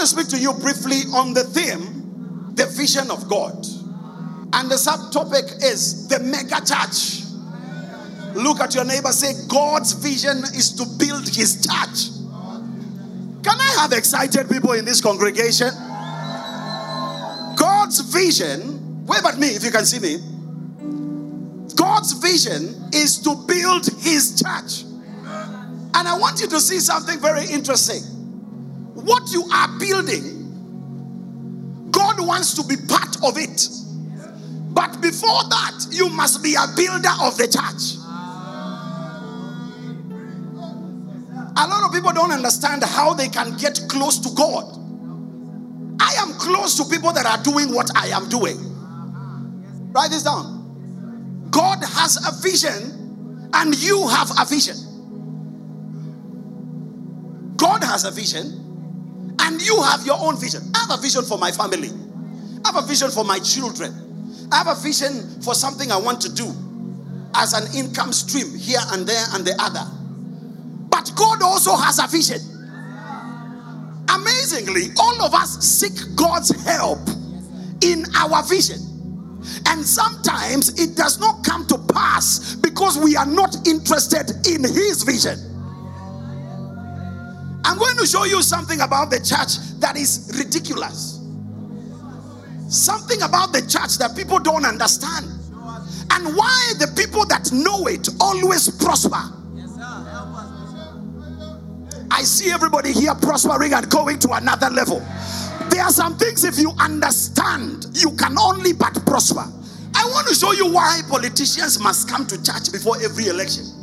want to speak to you briefly on the theme, the vision of God. And the subtopic is the mega church. Look at your neighbor, say, God's vision is to build his church. Can I have excited people in this congregation? God's vision, wave at me if you can see me. God's vision is to build his church. And I want you to see something very interesting. What you are building, God wants to be part of it. But before that, you must be a builder of the church. A lot of people don't understand how they can get close to God. I am close to people that are doing what I am doing. Write this down. God has a vision, and you have a vision. God has a vision, and you have your own vision. I have a vision for my family, I have a vision for my children, I have a vision for something I want to do as an income stream here and there and the other. But God also has a vision. Amazingly, all of us seek God's help in our vision. And sometimes it does not come to pass because we are not interested in His vision. I'm going to show you something about the church that is ridiculous. Something about the church that people don't understand. And why the people that know it always prosper. I see everybody here prospering and going to another level. There are some things, if you understand, you can only but prosper. I want to show you why politicians must come to church before every election.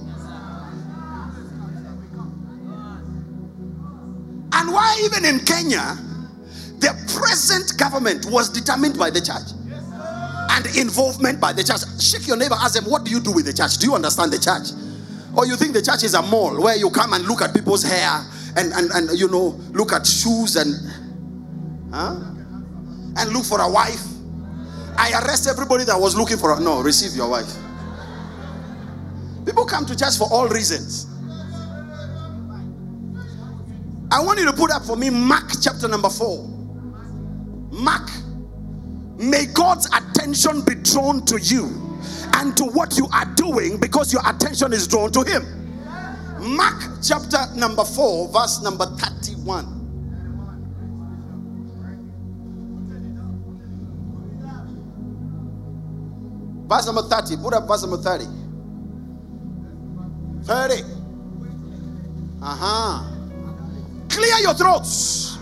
And why, even in Kenya, the present government was determined by the church and involvement by the church. Shake your neighbor, ask them, What do you do with the church? Do you understand the church? Or you think the church is a mall where you come and look at people's hair and, and, and you know, look at shoes and huh? and look for a wife. I arrest everybody that was looking for a no, receive your wife. People come to church for all reasons. I want you to put up for me Mark chapter number four. Mark, may God's attention be drawn to you and to what you are doing because your attention is drawn to Him. Mark chapter number 4, verse number 31. Verse number 30. Put up verse number 30. 30. Uh huh. Clear your throats.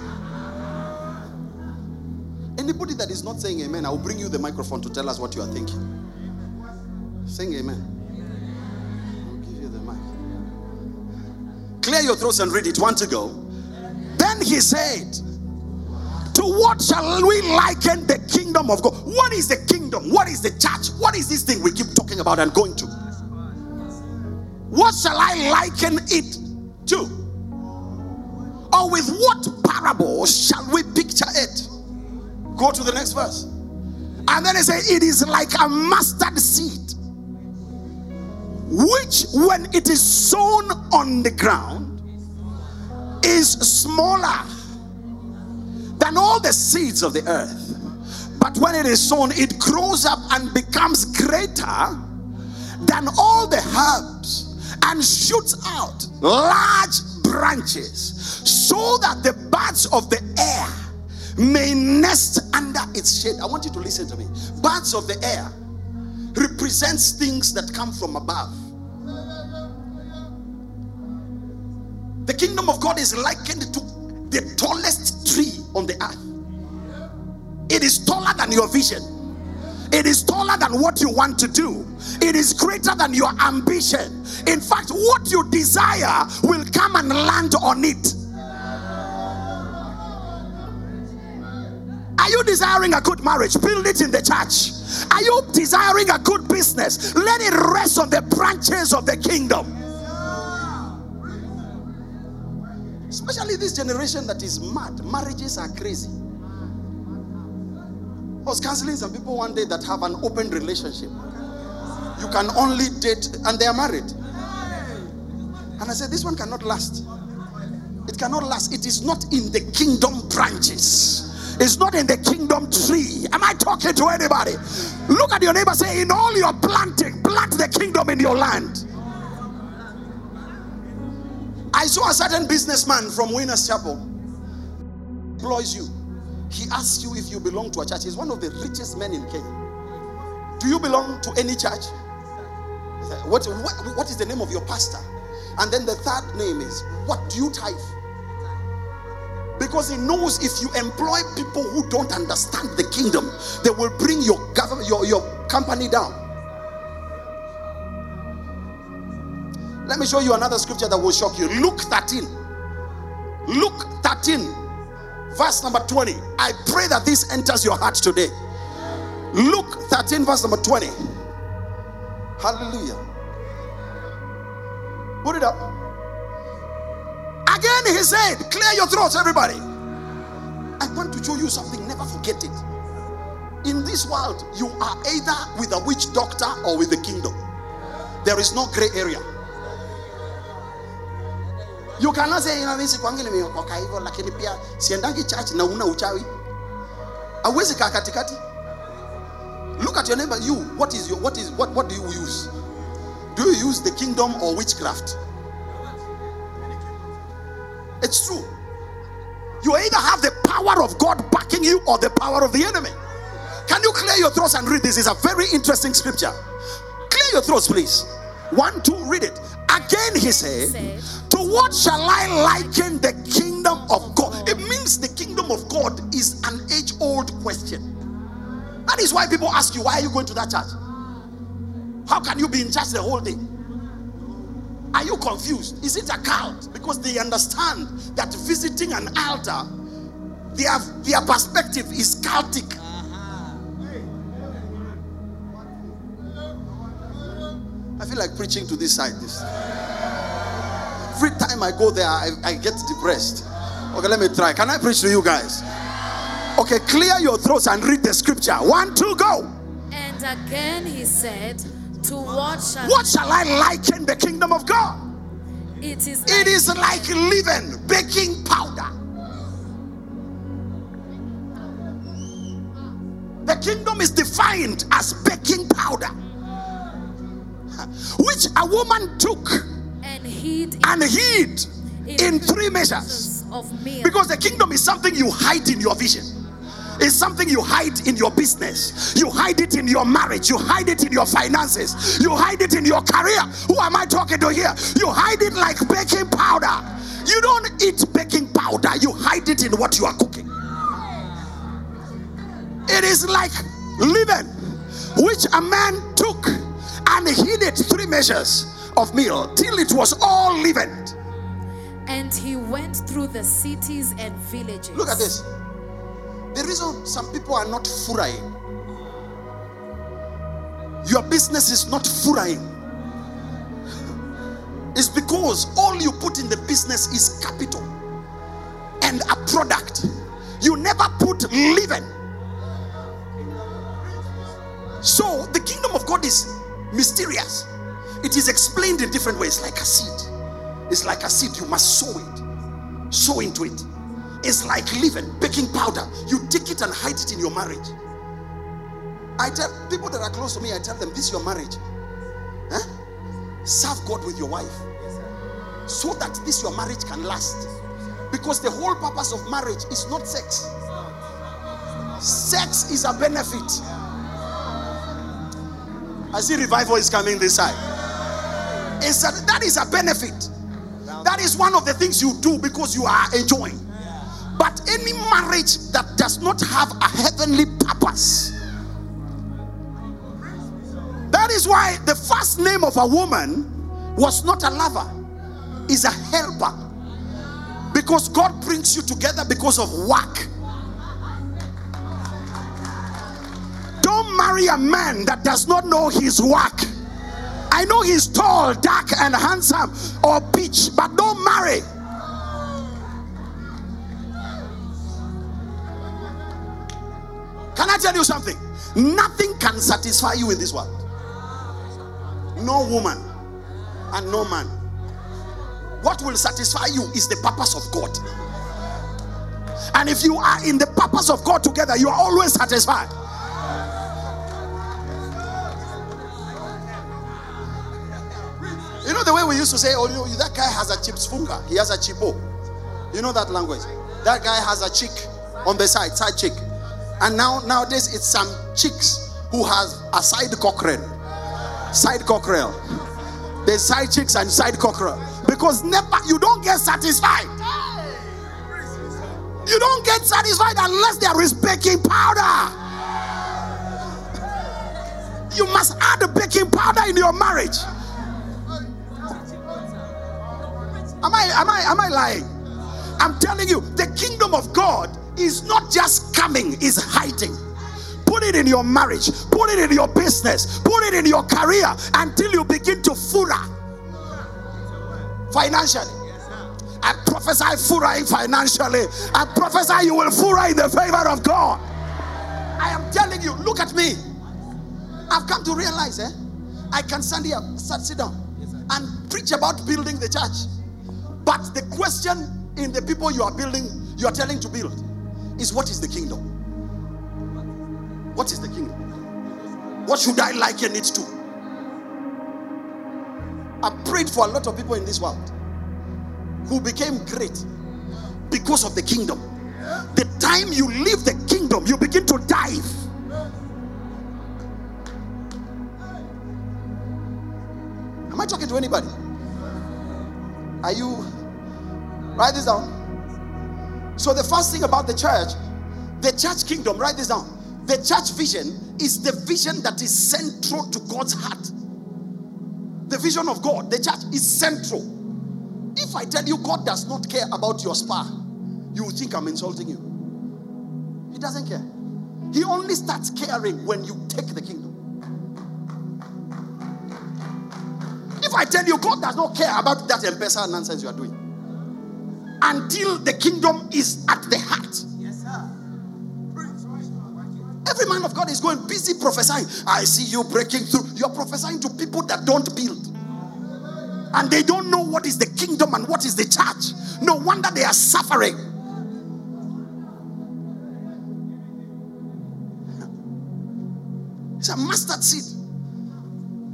Anybody that is not saying amen, I will bring you the microphone to tell us what you are thinking. Sing amen. I'll give you the mic. Clear your throats and read it. Want to go? Then he said, To what shall we liken the kingdom of God? What is the kingdom? What is the church? What is this thing we keep talking about and going to? What shall I liken it to? With what parable shall we picture it? Go to the next verse. And then he said, It is like a mustard seed which when it is sown on the ground is smaller than all the seeds of the earth. But when it is sown, it grows up and becomes greater than all the herbs and shoots out large branches so that the birds of the air may nest under its shade. I want you to listen to me. Birds of the air represents things that come from above. The kingdom of God is likened to the tallest tree on the earth. It is taller than your vision. It is taller than what you want to do. It is greater than your ambition. In fact, what you desire will come and land on it. Are you desiring a good marriage? Build it in the church. Are you desiring a good business? Let it rest on the branches of the kingdom. Especially this generation that is mad. Marriages are crazy. I was counseling some people one day that have an open relationship. You can only date, and they are married. And I said, This one cannot last. It cannot last. It is not in the kingdom branches. It's not in the kingdom tree. Am I talking to anybody? Look at your neighbor, say, In all your planting, plant the kingdom in your land. I saw a certain businessman from Winners Chapel employs you. He asks you if you belong to a church. He's one of the richest men in Kenya. Do you belong to any church? What, what, what is the name of your pastor? And then the third name is, What do you tithe? Because he knows if you employ people who don't understand the kingdom, they will bring your government, your, your company down. Let me show you another scripture that will shock you. Luke 13. Luke 13, verse number 20. I pray that this enters your heart today. Luke 13, verse number 20. Hallelujah. Put it up. Again, he said, Clear your throats, everybody. I want to show you something, never forget it. In this world, you are either with a witch doctor or with the kingdom. There is no gray area. You cannot say, you know, mimi kwangu nimeokoka hivyo lakini pia siendangi church na una uchawi. Hauwezi kaa katikati. Look at your neighbor. You, what is your what is what what do you use? Do you use the kingdom or witchcraft? It's true. You either have the power of God backing you or the power of the enemy. Can you clear your throats and read this? It's a very interesting scripture. Clear your throats, please. One, two, read it. Again, he said, To what shall I liken the kingdom of God? It means the kingdom of God is an age old question. That is why people ask you, Why are you going to that church? How can you be in church the whole day? Are you confused? Is it a cult? Because they understand that visiting an altar, their, their perspective is cultic. I feel like preaching to this side. This every time I go there, I, I get depressed. Okay, let me try. Can I preach to you guys? Okay, clear your throats and read the scripture. One, two, go. And again he said, To what shall, What shall I liken the kingdom of God? it is It is like leaven, baking powder. The kingdom is defined as baking powder, which a woman took and hid and hid in three measures. of meal Because the kingdom is something you hide in your vision. It's something you hide in your business. You hide it in your marriage. You hide it in your finances. You hide it in your career. Who am I talking to here? You hide it like baking powder. You don't eat baking powder, you hide it in what you are cooking. It is like leaven, which a man took and hid it three measures of meal till it was all leavened. and he went through the cities and villages Look at this. The reason some people are not furaying, your business is not furaying, is because all you put in the business is capital and a product. You never put leaven. So the kingdom of God is mysterious. It is explained in different ways, like a seed. It's like a seed, you must sow it, sow into it. It's like leaven, baking powder. You take it and hide it in your marriage. I tell people that are close to me, I tell them, This is your marriage. Huh? Serve God with your wife so that this your marriage can last. Because the whole purpose of marriage is not sex, sex is a benefit. I see revival is coming this side. It's a, that is a benefit. That is one of the things you do because you are enjoying. But any marriage that does not have a heavenly purpose, that is why the first name of a woman was not a lover, is a helper. Because God brings you together because of work. Don't marry a man that does not know his work. I know he's tall, dark, and handsome, or peach, but don't marry. Can I tell you something? Nothing can satisfy you in this world. No woman and no man What will satisfy you is the purpose of God. And if you are in the purpose of God together, you are always satisfied. You know the way we used to say, oh, you know, that guy has a chips funga, he has a chipo. Oh, you know that language? That guy has a chick on the side, side chick. And now nowadays it's some chicks who has a side cockerel. Side cockerel. There's side chicks and side cockerel. Because never you don't get satisfied. You don't get satisfied unless there is baking powder. You must add the baking powder in your marriage. Am I am I am I lying? I'm telling you, the kingdom of God is not just coming, is hiding. Put it in your marriage, put it in your business, put it in your career until you begin to fura financially. I prophesy fura financially. I prophesy you will fura in the favor of God. I am telling you, look at me. I've come to realize, eh? I can stand here, sit down, and preach about building the church. But the question in the people you are building, you are telling to build, is what is the kingdom? What is the kingdom? What should I liken it to? I prayed for a lot of people in this world who became great because of the kingdom. The time you leave the kingdom, you begin to dive. Am I talking to anybody? Are you? Write this down. So, the first thing about the church, the church kingdom, write this down. The church vision is the vision that is central to God's heart. The vision of God, the church is central. If I tell you God does not care about your spa, you will think I'm insulting you. He doesn't care. He only starts caring when you take the kingdom. If I tell you God does not care about that M-Pesa nonsense you are doing, until the kingdom is at the heart. Every man of God is going busy prophesying. I see you breaking through. You're prophesying to people that don't build. And they don't know what is the kingdom and what is the church. No wonder they are suffering. It's a mustard seed.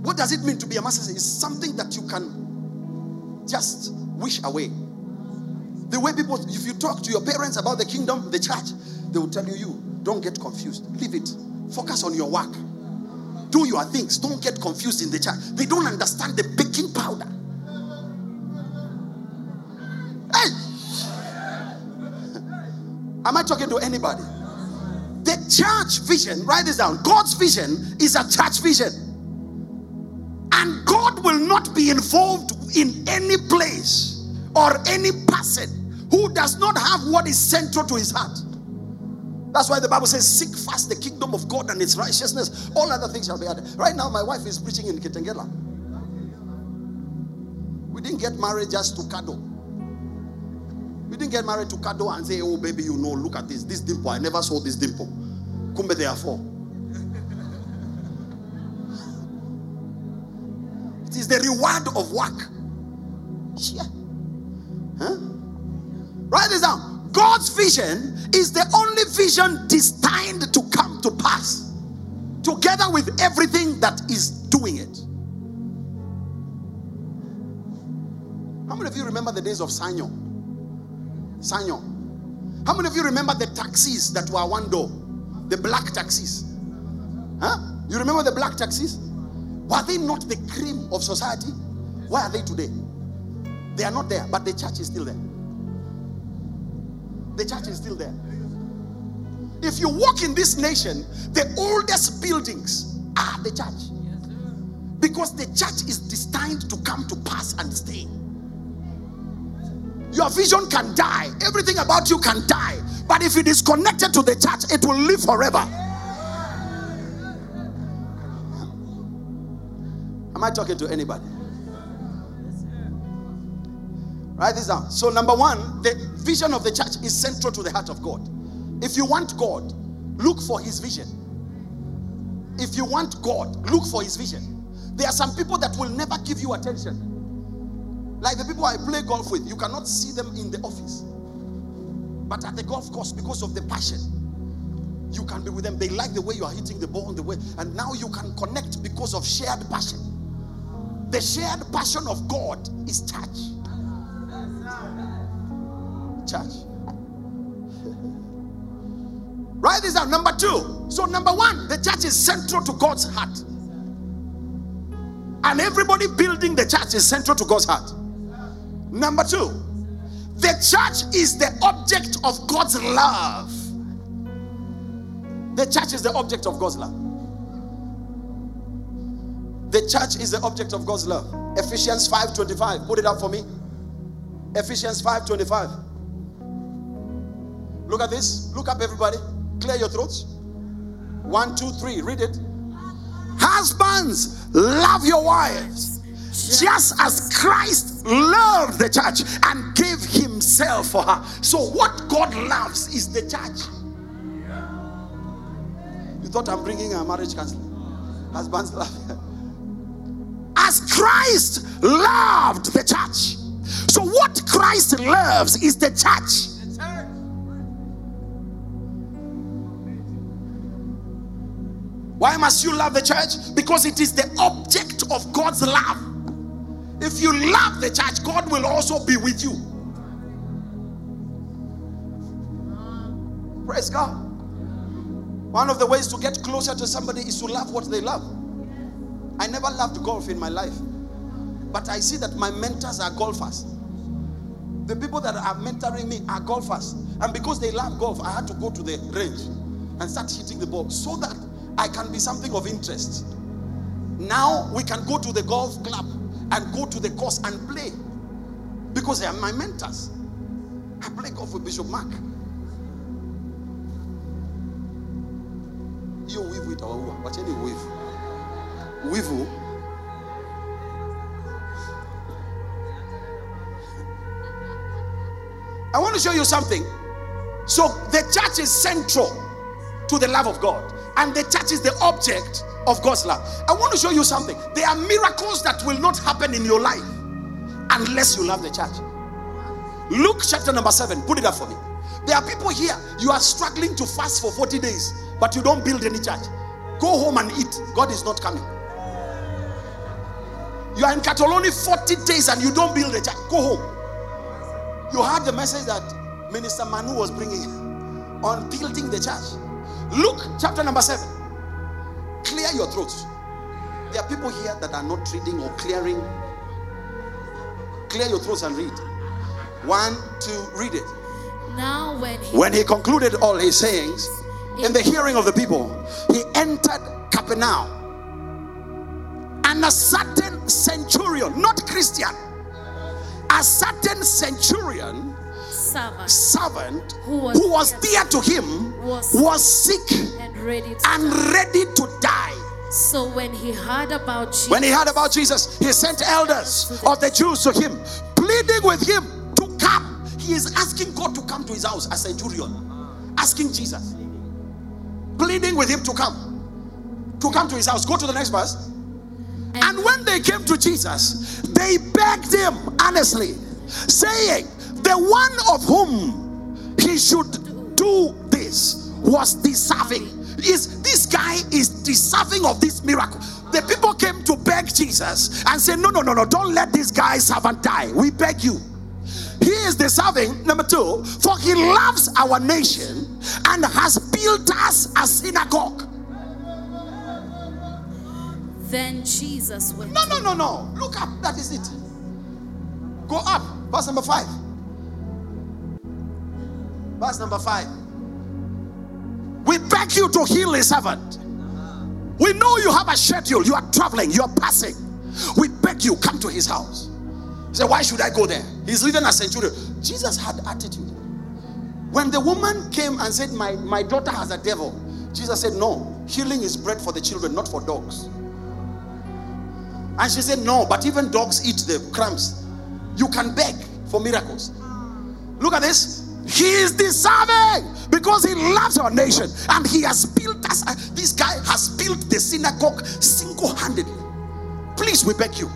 What does it mean to be a mustard seed? It's something that you can just wish away. The way people, if you talk to your parents about the kingdom, the church, they will tell you, you don't get confused. Leave it. Focus on your work. Do your things. Don't get confused in the church. They don't understand the baking powder. Hey! Am I talking to anybody? The church vision, write this down. God's vision is a church vision. And God will not be involved in any place or any person who does not have what is central to his heart. That's why the Bible says, Seek first the kingdom of God and its righteousness. All other things shall be added. Right now, my wife is preaching in Kitengela. We didn't get married just to cuddle. We didn't get married to cuddle and say, Oh, baby, you know, look at this. This dimple, I never saw this dimple. Kumbe, therefore. It is the reward of work. Yeah. Huh? Write this down. God's vision is the only vision destined to come to pass, together with everything that is doing it. How many of you remember the days of Sanyo? Sanyo. How many of you remember the taxis that were one door? The black taxis. Huh? You remember the black taxis? Were they not the cream of society? Where are they today? They are not there, but the church is still there. The church is still there. If you walk in this nation, the oldest buildings are the church. Because the church is destined to come to pass and stay. Your vision can die, everything about you can die. But if it is connected to the church, it will live forever. Am I talking to anybody? Write this down. So, number one, the vision of the church is central to the heart of God. If you want God, look for his vision. If you want God, look for his vision. There are some people that will never give you attention. Like the people I play golf with, you cannot see them in the office. But at the golf course, because of the passion, you can be with them. They like the way you are hitting the ball, on the way, and now you can connect because of shared passion. The shared passion of God is church. Church. Write this down. Number two. So, number one, the church is central to God's heart. And everybody building the church is central to God's heart. Number two, the church is the object of God's love. The church is the object of God's love. The church is the object of God's love. Ephesians 5:25. Put it up for me. Ephesians 5:25. Look at this. Look up, everybody. Clear your throats. One, two, three. Read it. Husbands, love your wives, just as Christ loved the church and gave himself for her. So, what God loves is the church. You thought I'm bringing a marriage counselor? Husbands love. As Christ loved the church. So, what Christ loves is the church. Why must you love the church? Because it is the object of God's love. If you love the church, God will also be with you. Praise God. One of the ways to get closer to somebody is to love what they love. I never loved golf in my life, but I see that my mentors are golfers. The people that are mentoring me are golfers. And because they love golf, I had to go to the range and start hitting the ball so that I can be something of interest. Now we can go to the golf club and go to the course and play because they are my mentors. I play golf with Bishop Mark. You weave with our what any weave. Weave. I want to show you something. So the church is central to the love of God and the church is the object of God's love. I want to show you something. There are miracles that will not happen in your life unless you love the church. Luke chapter number 7, put it up for me. There are people here, you are struggling to fast for 40 days, but you don't build any church. Go home and eat. God is not coming. You are in Catalonia 40 days and you don't build a church. Go home. You heard the message that Minister Manu was bringing on building the church. Luke chapter number 7. Clear your throats. There are people here that are not reading or clearing. Clear your throats and read. One, two, read it. Now, when he, When he concluded all his sayings, in the hearing of the people, he entered Capernaum. And a certain centurion, not Christian, a certain centurion servant servant Who was who was dear to him was- was sick and ready to and die. ready to die. So when he heard about Jesus, When he heard about Jesus, he sent elders of the Jews to him, pleading with him to come. He is asking God to come to his house, as a centurion, asking Jesus, pleading with him to come, to come to his house. Go to the next verse. and, And when they came to Jesus, they begged him earnestly, saying, The one of whom he should do this was deserving. Is this guy is deserving of this miracle? The people came to beg Jesus and say, No, no, no, no, don't let this guy's servant die. We beg you. He is deserving, number two, for he loves our nation and has built us a synagogue. then Jesus went. No, no, no, no. Look up. That is it. Go up. Verse number five. Verse number five. We beg you to heal a servant. We know you have a schedule. You are traveling. You are passing. We beg you, come to his house. He said, Why should I go there? He's living a centurion. Jesus had attitude. When the woman came and said, my, my daughter has a devil, Jesus said, No, healing is bread for the children, not for dogs. And she said, No, but even dogs eat the crumbs. You can beg for miracles. Look at this. He is deserving because he loves our nation and he has built us. Uh, this guy has built the synagogue single handedly. Please, we beg you,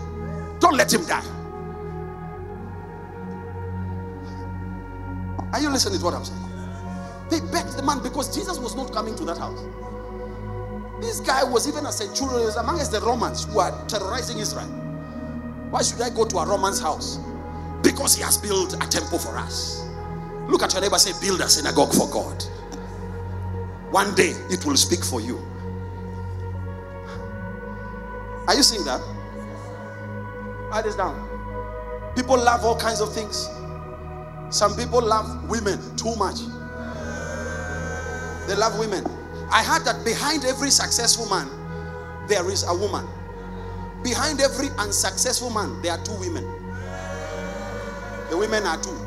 don't let him die. Are you listening to what I'm saying? They begged the man because Jesus was not coming to that house. This guy was even a centurion, he was amongst the Romans who are terrorizing Israel. Why should I go to a Roman's house? Because he has built a temple for us. Look at your neighbor, say, Build a synagogue for God. One day it will speak for you. Are you seeing that? Write this down. People love all kinds of things. Some people love women too much. They love women. I heard that behind every successful man, there is a woman. Behind every unsuccessful man, there are two women. The women are two.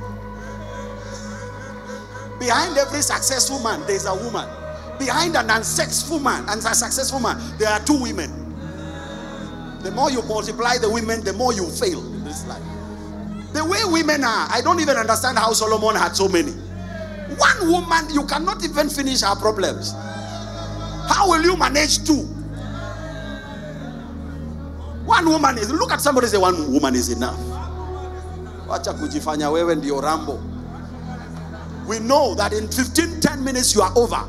Behind every successful man, there is a woman. Behind an unsuccessful man, and a successful man, there are two women. The more you multiply the women, the more you fail in this life. The way women are, I don't even understand how Solomon had so many. One woman, you cannot even finish her problems. How will you manage two? One woman is look at somebody say one woman is enough. Wacha kujifanya wewe ndio Rambo. We know that in 15 10 minutes you are over.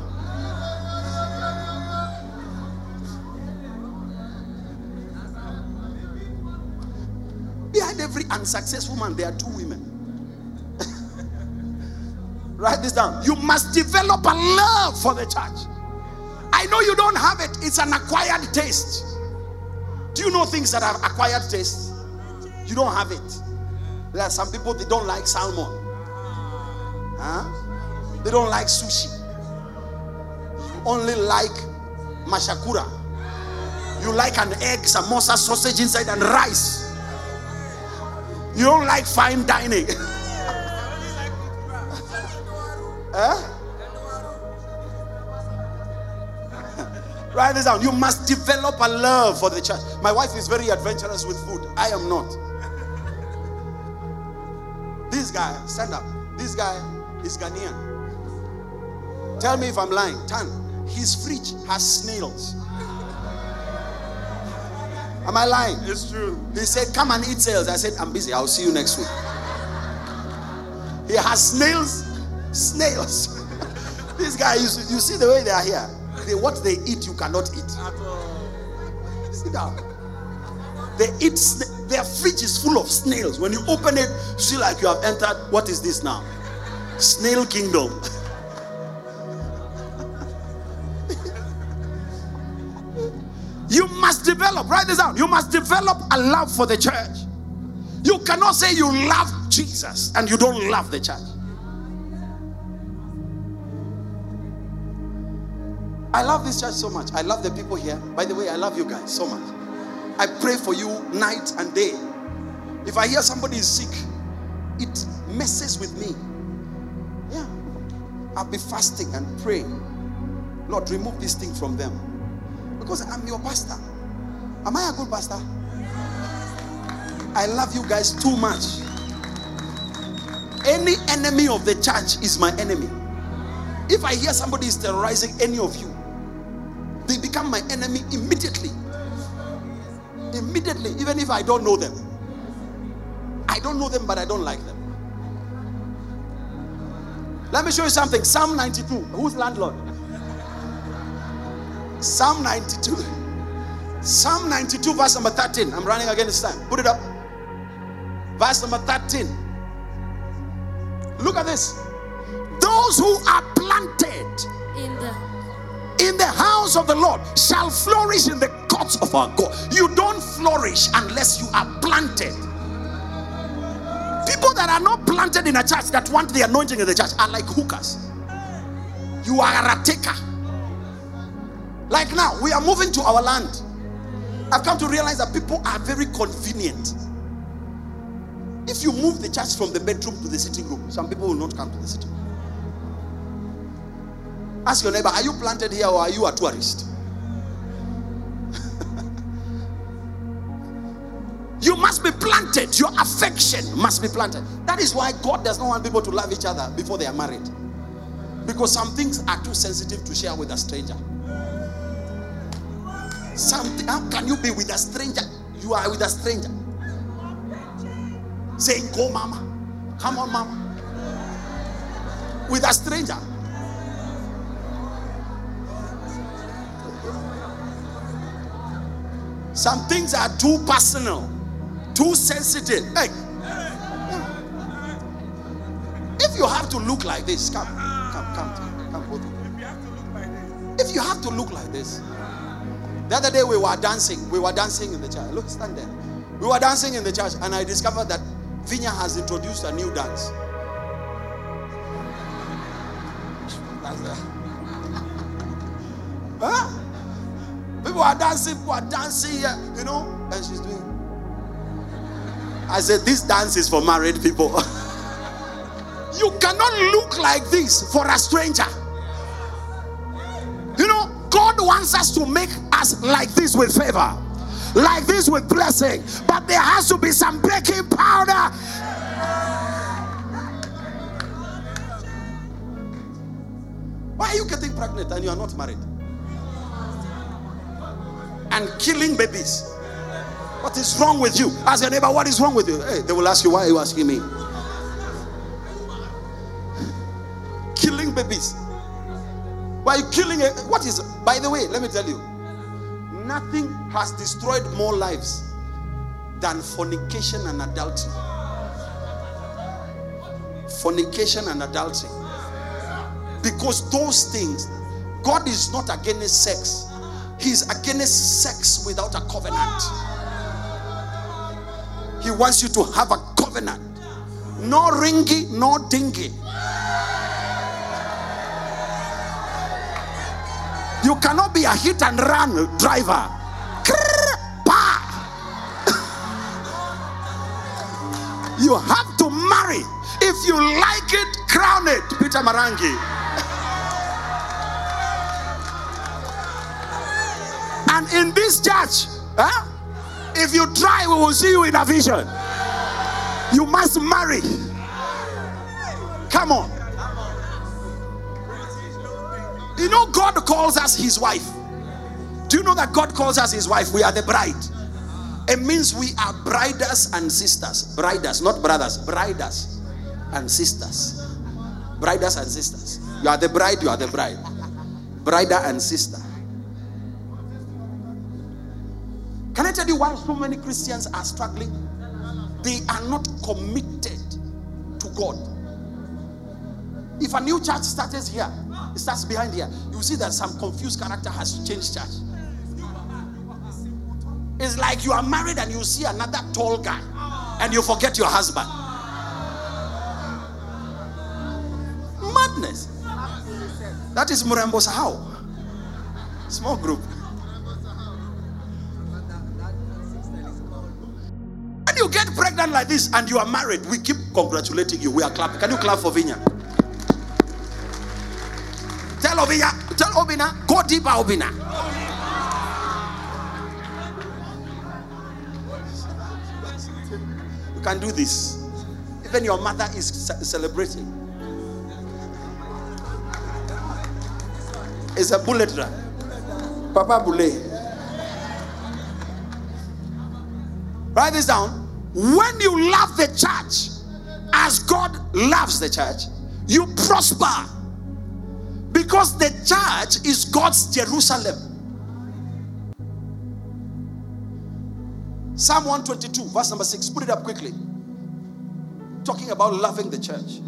Behind every unsuccessful man, there are two women. Write this down. You must develop a love for the church. I know you don't have it, it's an acquired taste. Do you know things that are acquired tastes? You don't have it. There are some people they don't like salmon. Huh? They don't like sushi. You only like mashakura. You like an egg, samosa, sausage inside, and rice. You don't like fine dining. huh? Write this down. You must develop a love for the church. My wife is very adventurous with food. I am not. This guy, stand up. This guy is Ghanaian. Tell me if I'm lying. Tan, his fridge has snails. Am I lying? It's true. He said, Come and eat snails. I said, I'm busy. I'll see you next week. He has snails. Snails. this guy, you, you see the way they are here. They, what they eat, you cannot eat. At all. Sit down. They eat, sna- their fridge is full of snails. When you open it, you see like you have entered, what is this now? Snail kingdom. you must develop, write this down. You must develop a love for the church. You cannot say you love Jesus and you don't love the church. I love this church so much. I love the people here. By the way, I love you guys so much. I pray for you night and day. If I hear somebody is sick, it messes with me. Yeah. I'll be fasting and praying. Lord, remove this thing from them. Because I'm your pastor. Am I a good pastor? I love you guys too much. Any enemy of the church is my enemy. If I hear somebody is terrorizing any of you, they become my enemy immediately. Immediately, even if I don't know them. I don't know them, but I don't like them. Let me show you something. Psalm 92. Who's landlord? Psalm 92. Psalm 92, verse number 13. I'm running again this time. Put it up. Verse number 13. Look at this. Those who are planted in the in the house of the Lord shall flourish in the courts of our God. You don't flourish unless you are planted. That are not planted in a church that want the anointing in the church are like hookers. You are a taker. Like now, we are moving to our land. I've come to realize that people are very convenient. If you move the church from the bedroom to the sitting room, some people will not come to the sitting room. Ask your neighbor, are you planted here or are you a tourist? You must be planted. Your affection must be planted. That is why God does not want people to love each other before they are married. Because some things are too sensitive to share with a stranger. Something, how can you be with a stranger? You are with a stranger. Saying, Go, mama. Come on, mama. with a stranger. Some things are too personal, too sensitive. Hey, if you have to look like this, come, come, come, come, both. If you have to look like this, the other day we were dancing. We were dancing in the church. Look, stand there. We were dancing in the church, and I discovered that Vinya has introduced a new dance. Huh? People are dancing, people are dancing here, you know, and she's doing. I said, This dance is for married people. you cannot look like this for a stranger. You know, God wants us to make us like this with favor, like this with blessing, but there has to be some baking powder. Why are you getting pregnant and you are not married? And killing babies. What is wrong with you? Ask your neighbor, what is wrong with you? Hey, they will ask you, why are you asking me? Killing babies. Why are you killing it? What is, by the way, let me tell you, nothing has destroyed more lives than fornication and adultery. Fornication and adultery. Because those things, God is not against sex, He's against sex without a covenant. He wants you to have a covenant. No ringy, no dingy. You cannot be a hit and run driver. You have to marry. If you like it, crown it. Peter Marangi. And in this church, huh? If you try, we will see you in a vision. You must marry. Come on. You know, God calls us his wife. Do you know that God calls us his wife? We are the bride. It means we are briders and sisters. Briders, not brothers, briders and sisters. Briders and sisters. You are the bride, you are the bride. Brider and sister. Can I tell you why so many Christians are struggling? They are not committed to God. If a new church starts here, it starts behind here, you see that some confused character has changed church. It's like you are married and you see another tall guy and you forget your husband. Madness. That is Murembo Sahau. Small group. Get pregnant like this and you are married, we keep congratulating you. We are clapping. Can you clap for Vinya? Tell Obinya, tell Obina, go deeper, Obina. You can do this. Even your mother is celebrating. It's a bullet run. Papa Bule. Write this down. When you love the church as God loves the church, you prosper. Because the church is God's Jerusalem. Psalm 122, verse number 6. Put it up quickly. Talking about loving the church.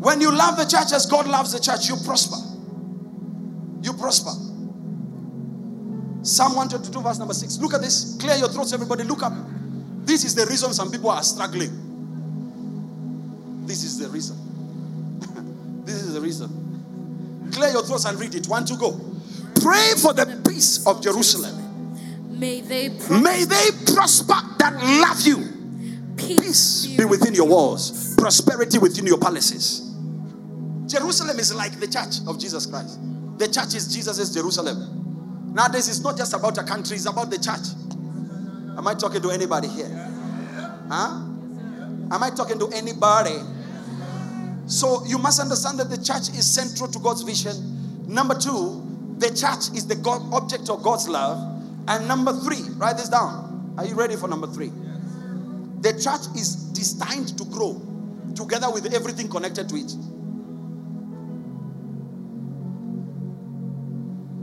When you love the church as God loves the church, you prosper. You prosper. Psalm 122, verse number 6. Look at this. Clear your throats, everybody. Look up. This is the reason some people are struggling. This is the reason. this is the reason. Clear your throats and read it. One to go. Pray for the peace of Jerusalem. May they May they prosper that love you. peace, Peace be within your walls, prosperity within your palaces. Jerusalem is like the church of Jesus Christ. The church is Jesus' Jerusalem. Nowadays, it's not just about a country, it's about the church. Am I talking to anybody here? Huh? Am I talking to anybody? So you must understand that the church is central to God's vision. Number two, the church is the God, object of God's love. And number three, write this down. Are you ready for number three? The church is destined to grow. together with everything connected to it.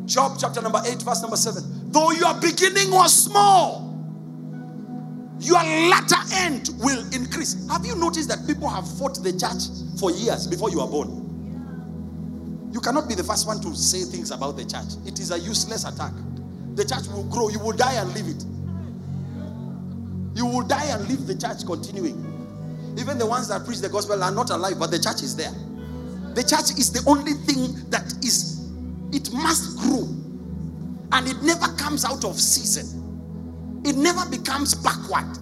Job chapter number 8, verse number 7. Though your beginning was small, your latter end will increase. Have you noticed that people have fought the church for years before you are born? You cannot be the first one to say things about the church. It is a useless attack. The church will grow, you will die and leave it. You will die and leave the church continuing. Even the ones that preach the gospel are not alive, but the church is there. The church is the only thing that is, it must. And it never comes out of season, it never becomes backward.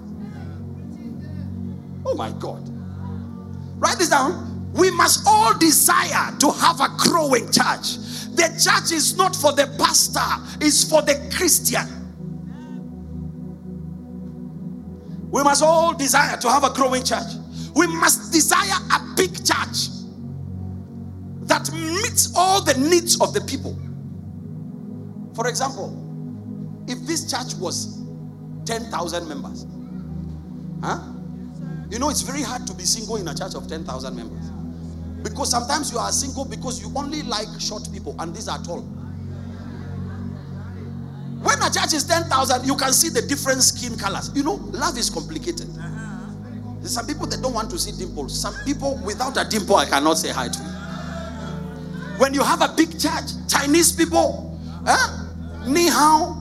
Oh my God. Write this down. We must all desire to have a growing church. The church is not for the pastor, it's for the Christian. We must all desire to have a growing church. We must desire a big church that meets all the needs of the people. For example, if this church was 10,000 members, huh? You know, it's very hard to be single in a church of 10,000 members. Because sometimes you are single because you only like short people, and these are tall. When a church is 10,000, you can see the different skin colors. You know, love is complicated. There's some people that don't want to see dimples. Some people without a dimple, I cannot say hi to. When you have a big church, Chinese people, huh? Ni hao,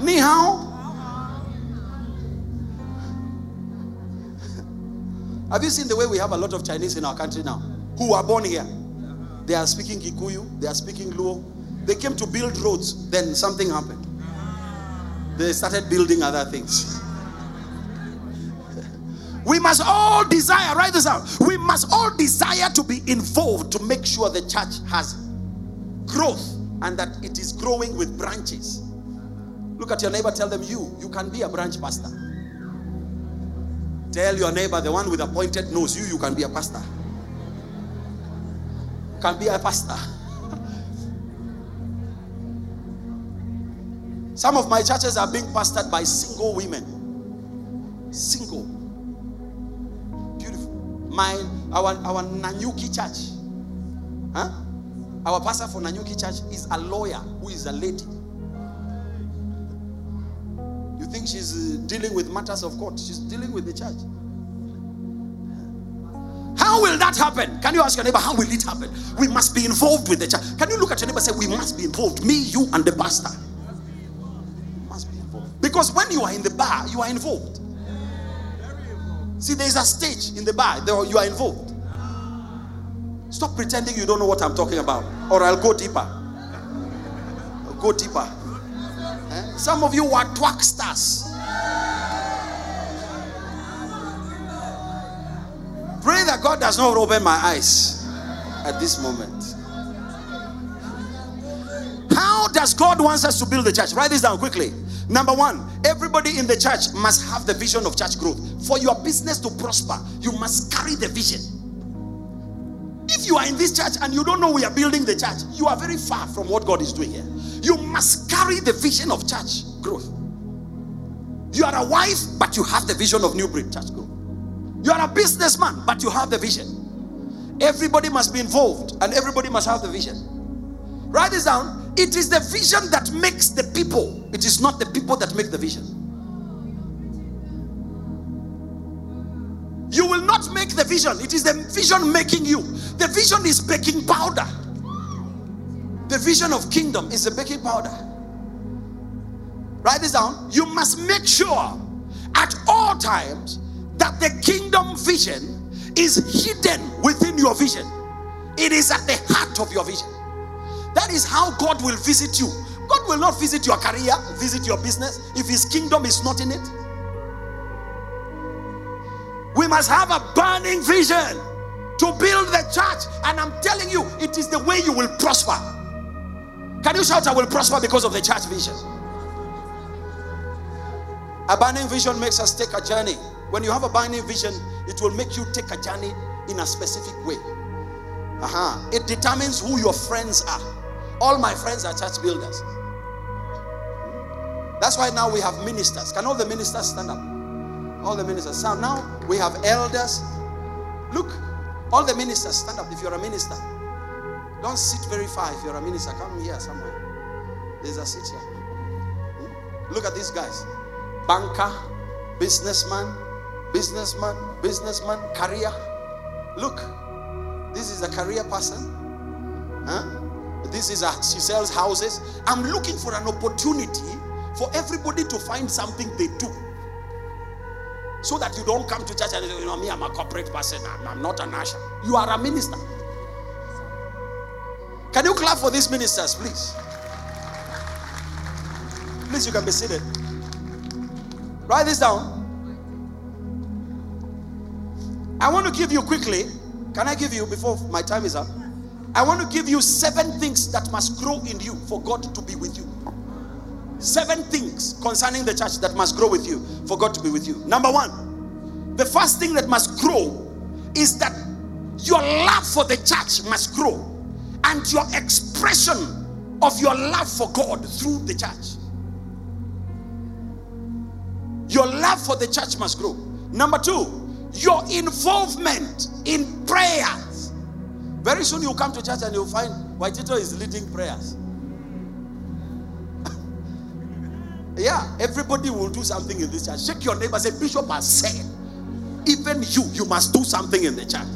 ni hao. Have you seen the way we have a lot of Chinese in our country now who are born here? They are speaking Kikuyu, they are speaking Luo. They came to build roads, then something happened. They started building other things. We must all desire, write this out. We must all desire to be involved to make sure the church has growth and that it is growing with branches. Look at your neighbor, tell them, You, you can be a branch pastor. Tell your neighbor, the one with a pointed nose, you, you can be a pastor. Can be a pastor. Some of my churches are being pastored by single women. Single. Beautiful. My our our Nanyuki church. Huh? Our pastor for Nanyuki church is a lawyer who is a lady. You think she's uh, dealing with matters of court? She's dealing with the church. How will that happen? Can you ask your neighbor, how will it happen? We must be involved with the church. Can you look at your neighbor and say, We must be involved? Me, you, and the pastor. Must be involved. Because when you are in the bar, you are involved. See, there's a stage in the bar, there you are involved. Stop pretending you don't know what I'm talking about, or I'll go deeper. I'll go deeper. Eh? Some of you are twacksters. Pray that God does not open my eyes at this moment. How does God wants us to build the church? Write this down quickly. Number one, everybody in the church must have the vision of church growth. For your business to prosper, you must carry the vision. You are in this church and you don't know we are building the church, you are very far from what God is doing here. You must carry the vision of church growth. You are a wife, but you have the vision of New Breed Church growth. You are a businessman, but you have the vision. Everybody must be involved and everybody must have the vision. Write this down. It is the vision that makes the people, it is not the people that make the vision. Not make the vision, it is the vision making you. The vision is baking powder. The vision of kingdom is a baking powder. Write this down. You must make sure at all times that the kingdom vision is hidden within your vision. It is at the heart of your vision. That is how God will visit you. God will not visit your career, visit your business if His kingdom is not in it. We must have a burning vision to build the church. And I'm telling you, it is the way you will prosper. Can you shout, I will prosper because of the church vision? A burning vision makes us take a journey. When you have a burning vision, it will make you take a journey in a specific way. Uh-huh. It determines who your friends are. All my friends are church builders. That's why now we have ministers. Can all the ministers stand up? All the ministers. So now we have elders, Look, all the ministers, stand up if you're a minister. Don't sit very far if you're a minister. Come here somewhere. There's a seat here. Hmm? Look at these guys banker, businessman, businessman, businessman, career. Look, this is a career person. Huh? This is a she sells houses. I'm looking for an opportunity for everybody to find something they do. So that you don't come to church and you know me, I'm a corporate person, I'm, I'm not an usher. You are a minister. Can you clap for these ministers, please? Please, you can be seated. Write this down. I want to give you quickly. Can I give you before my time is up? I want to give you seven things that must grow in you for God to be with you. Seven things concerning the church that must grow with you for God to be with you. Number one, the first thing that must grow is that your love for the church must grow and your expression of your love for God through the church. Your love for the church must grow. Number two, your involvement in prayers. Very soon you'll come to church and you'll find Waitito is leading prayers. Yeah, everybody will do something in this church. Shake your neighbor, say, Bishop has said, even you, you must do something in the church.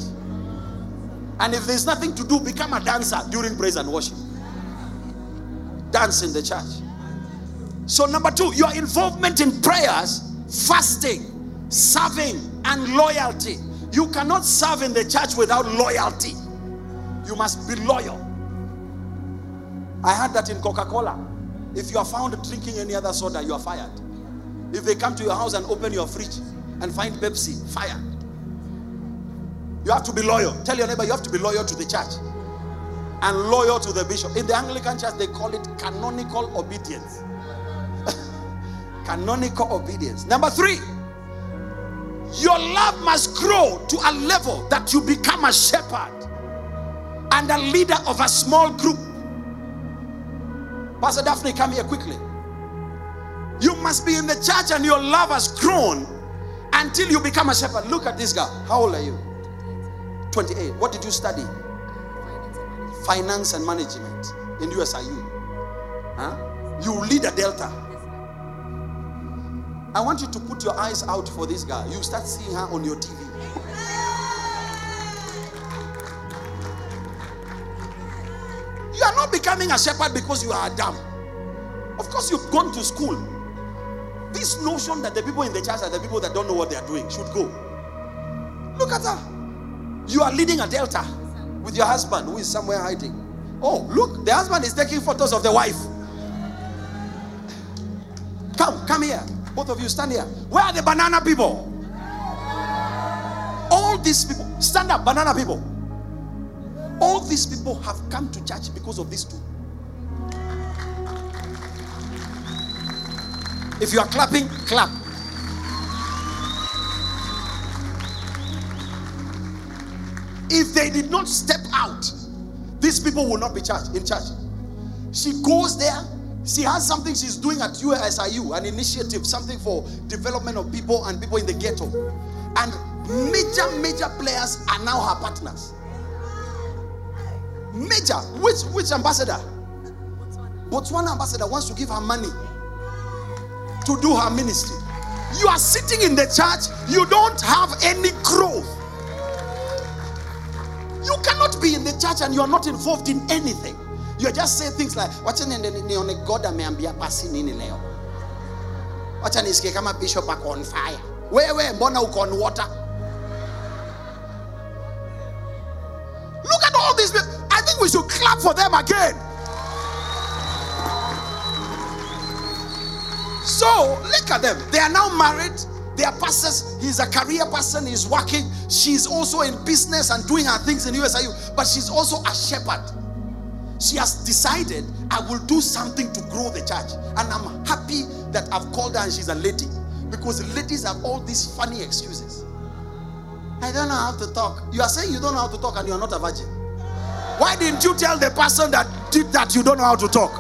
And if there's nothing to do, become a dancer during praise and worship. Dance in the church. So, number two, your involvement in prayers, fasting, serving, and loyalty. You cannot serve in the church without loyalty. You must be loyal. I had that in Coca Cola. If you are found drinking any other soda, you are fired. If they come to your house and open your fridge and find Pepsi, fired. You have to be loyal. Tell your neighbor you have to be loyal to the church and loyal to the bishop. In the Anglican church, they call it canonical obedience. canonical obedience. Number three, your love must grow to a level that you become a shepherd and a leader of a small group. Pastor Daphne, come here quickly. You must be in the church and your love has grown until you become a shepherd. Look at this guy. How old are you? 28. What did you study? Finance and management in USIU. Huh? You lead a Delta. I want you to put your eyes out for this guy. You start seeing her on your TV. Becoming a shepherd because you are dumb. Of course, you've gone to school. This notion that the people in the church are the people that don't know what they are doing should go. Look at her. You are leading a delta with your husband who is somewhere hiding. Oh, look, the husband is taking photos of the wife. Come, come here. Both of you stand here. Where are the banana people? All these people, stand up, banana people. All these people have come to church because of these two. If you are clapping, clap. If they did not step out, these people will not be church in church. She goes there, she has something she's doing at USIU, an initiative, something for development of people and people in the ghetto. And major, major players are now her partners. Major, which which ambassador? Botswana ambassador wants to give her money to do her ministry. You are sitting in the church, you don't have any growth. You cannot be in the church and you are not involved in anything. You just say things like, wacha nione God ameambia pasi nini leo. Wacha nisikie kama bishop ako on fire. Wewe mbona uko on water? Clap for them again. So look at them. They are now married. They are pastors. He's a career person. He's working. She's also in business and doing her things in USIU. But she's also a shepherd. She has decided I will do something to grow the church. And I'm happy that I've called her and she's a lady. Because ladies have all these funny excuses. I don't know how to talk. You are saying you don't know how to talk and you are not a virgin. Why didn't you tell the person that did that you don't know how to talk?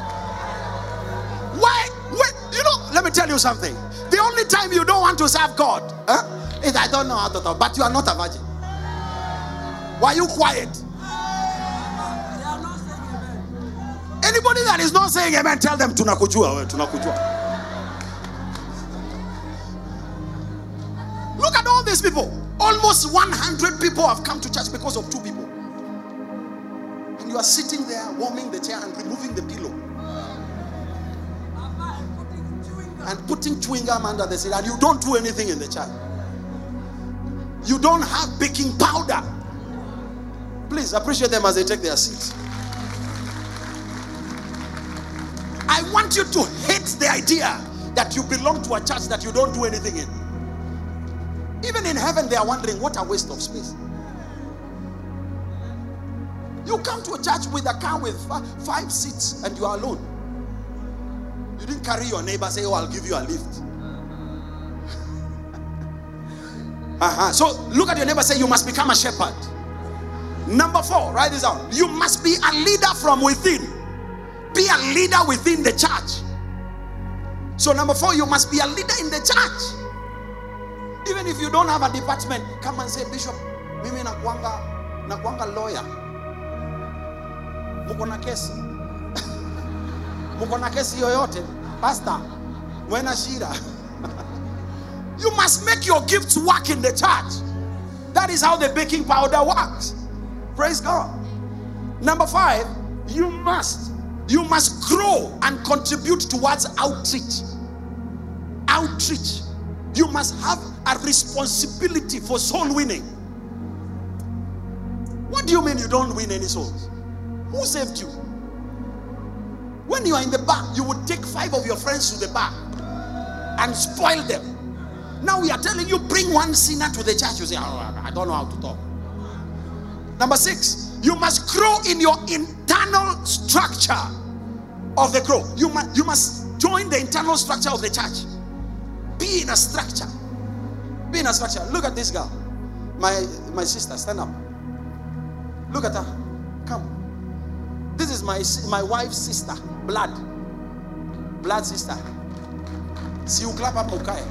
Why? Wait, you know, let me tell you something. The only time you don't want to serve God is I don't know how to talk, but you are not a virgin. Why are you quiet? Anybody that is not saying amen, tell them tunakujua, tunakujua. Look at all these people. Almost 100 people have come to church because of two people. You are sitting there warming the chair and removing the pillow and putting chewing gum under the seat, and you don't do anything in the church. You don't have baking powder. Please appreciate them as they take their seats. I want you to hate the idea that you belong to a church that you don't do anything in. Even in heaven, they are wondering what a waste of space. You come to a church with a car with five seats and you are alone. You didn't carry your neighbor, say, Oh, I'll give you a lift. uh-huh. So look at your neighbor, say, You must become a shepherd. Number four, write this down. You must be a leader from within. Be a leader within the church. So, number four, you must be a leader in the church. Even if you don't have a department, come and say, Bishop, mimi nakuanga nakuanga lawyer. Muko na kesi. Muko na kesi yoyote? Pastor, wena shida. You must make your gifts work in the church. That is how the baking powder works. Praise God. Number five, you must you must grow and contribute towards outreach. Outreach. You must have a responsibility for soul winning. What do you mean you don't win any souls? Who saved you? When you are in the bar, you would take five of your friends to the bar and spoil them. Now we are telling you, bring one sinner to the church. You say, oh, I don't know how to talk. Number six, you must grow in your internal structure of the grow. You must you must join the internal structure of the church. Be in a structure. Be in a structure. Look at this girl. My my sister, stand up. Look at her. Come. This is my my wife's sister, blood. Blood sister. See you clap up Mukai.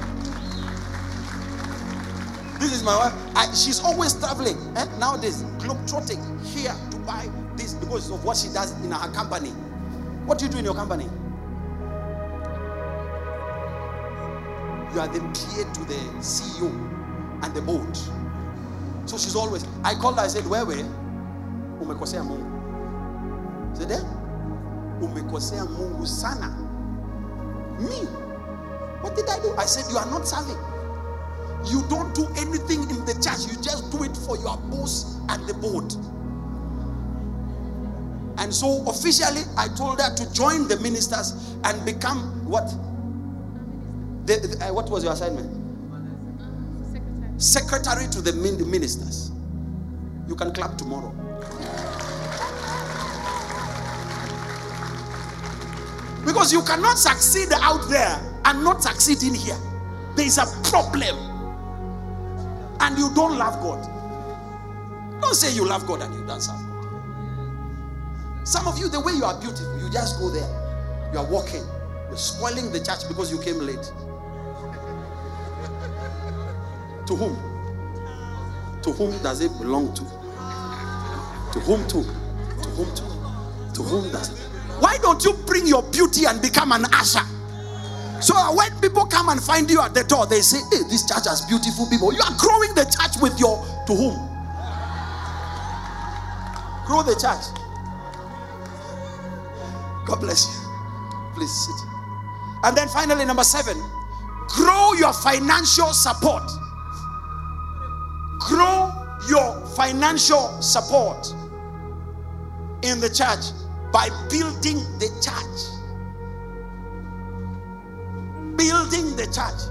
This is my wife. I, she's always traveling. Eh? Nowadays, globetrotting here to buy this because of what she does in her company. What do you do in your company? You are the PA to the CEO and the board. So she's always. I called her. I said, "Where were? Umekosea Mungu." Said, "Eh? Umekosea Mungu sana." Me? What did I do? I said, "You are not serving." You don't do anything in the church, you just do it for your boss and the board. And so officially, I told her to join the ministers and become what? The, the, uh, what was your assignment? Secretary. Secretary to the ministers. You can clap tomorrow. Because you cannot succeed out there and not succeed in here. There is a problem and you don't love God. Don't say you love God and you don't serve God. Some of you, the way you are beautiful, you just go there. You are walking. You're spoiling the church because you came late. to whom? To whom does it belong to? To whom to? To whom to? To whom does it? Why don't you bring your beauty and become an usher? So when people come and find you at the door, they say, Hey, this church has beautiful people. You are growing the church with your to whom? Grow the church. God bless you. Please sit. And then finally, number seven, grow your financial support. Grow your financial support in the church by building the church building the church.